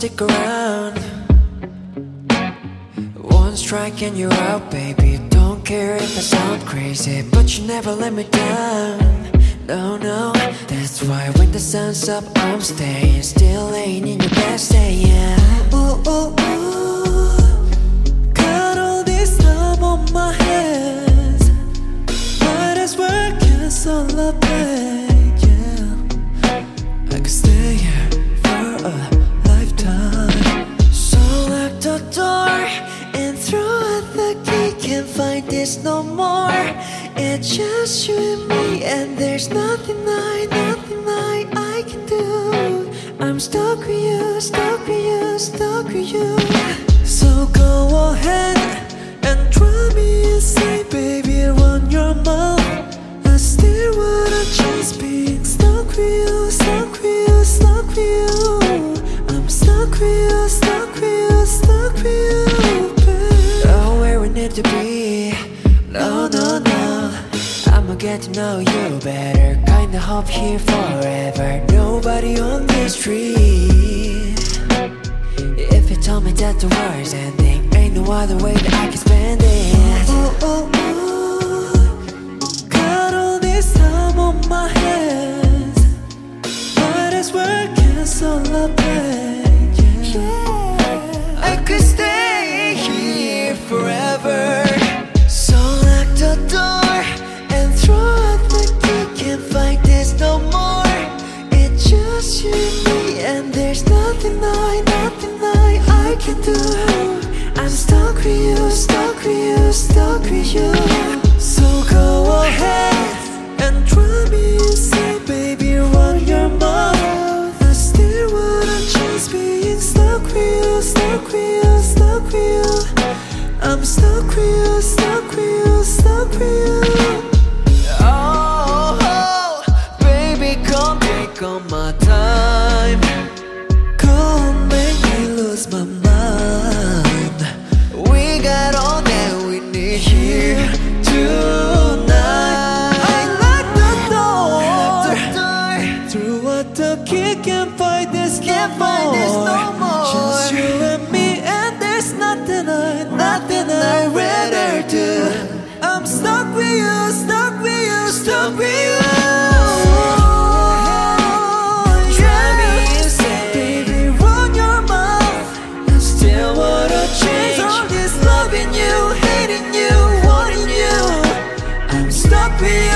stick around. One strike and you're out, baby. Don't care if I sound crazy, but you never let me down. No, no, that's why when the sun's up, I'm staying. Still laying in your bed, staying. Ooh, ooh, ooh. Got all this time on my hands. Might as well cancel a play, this no more. It's just you and me, and there's nothing I, nothing I, I can do. I'm stuck with you, stuck with you, stuck with you. So go ahead and try me and say, baby, want your mouth. I still wanna chase being stuck with you, stuck with you, stuck with you. I'm stuck with you, stuck with you, stuck with you, babe. Oh, where we need to be. No, no, no. I'ma get to know you better. Kinda hope here forever. Nobody on this street. If you told me that the war's ending, ain't no other way that I can spend it. Ooh, ooh, ooh. Got all this time on my hands. Might as well cancel a play. It's you and me, and there's nothing I, nothing I, I can do. I'm stuck with you, stuck with you, stuck with you. So go ahead and try me say, baby, run your mouth. I still wanna chase being stuck with you, stuck with you, stuck with you. I'm stuck with you, stuck me with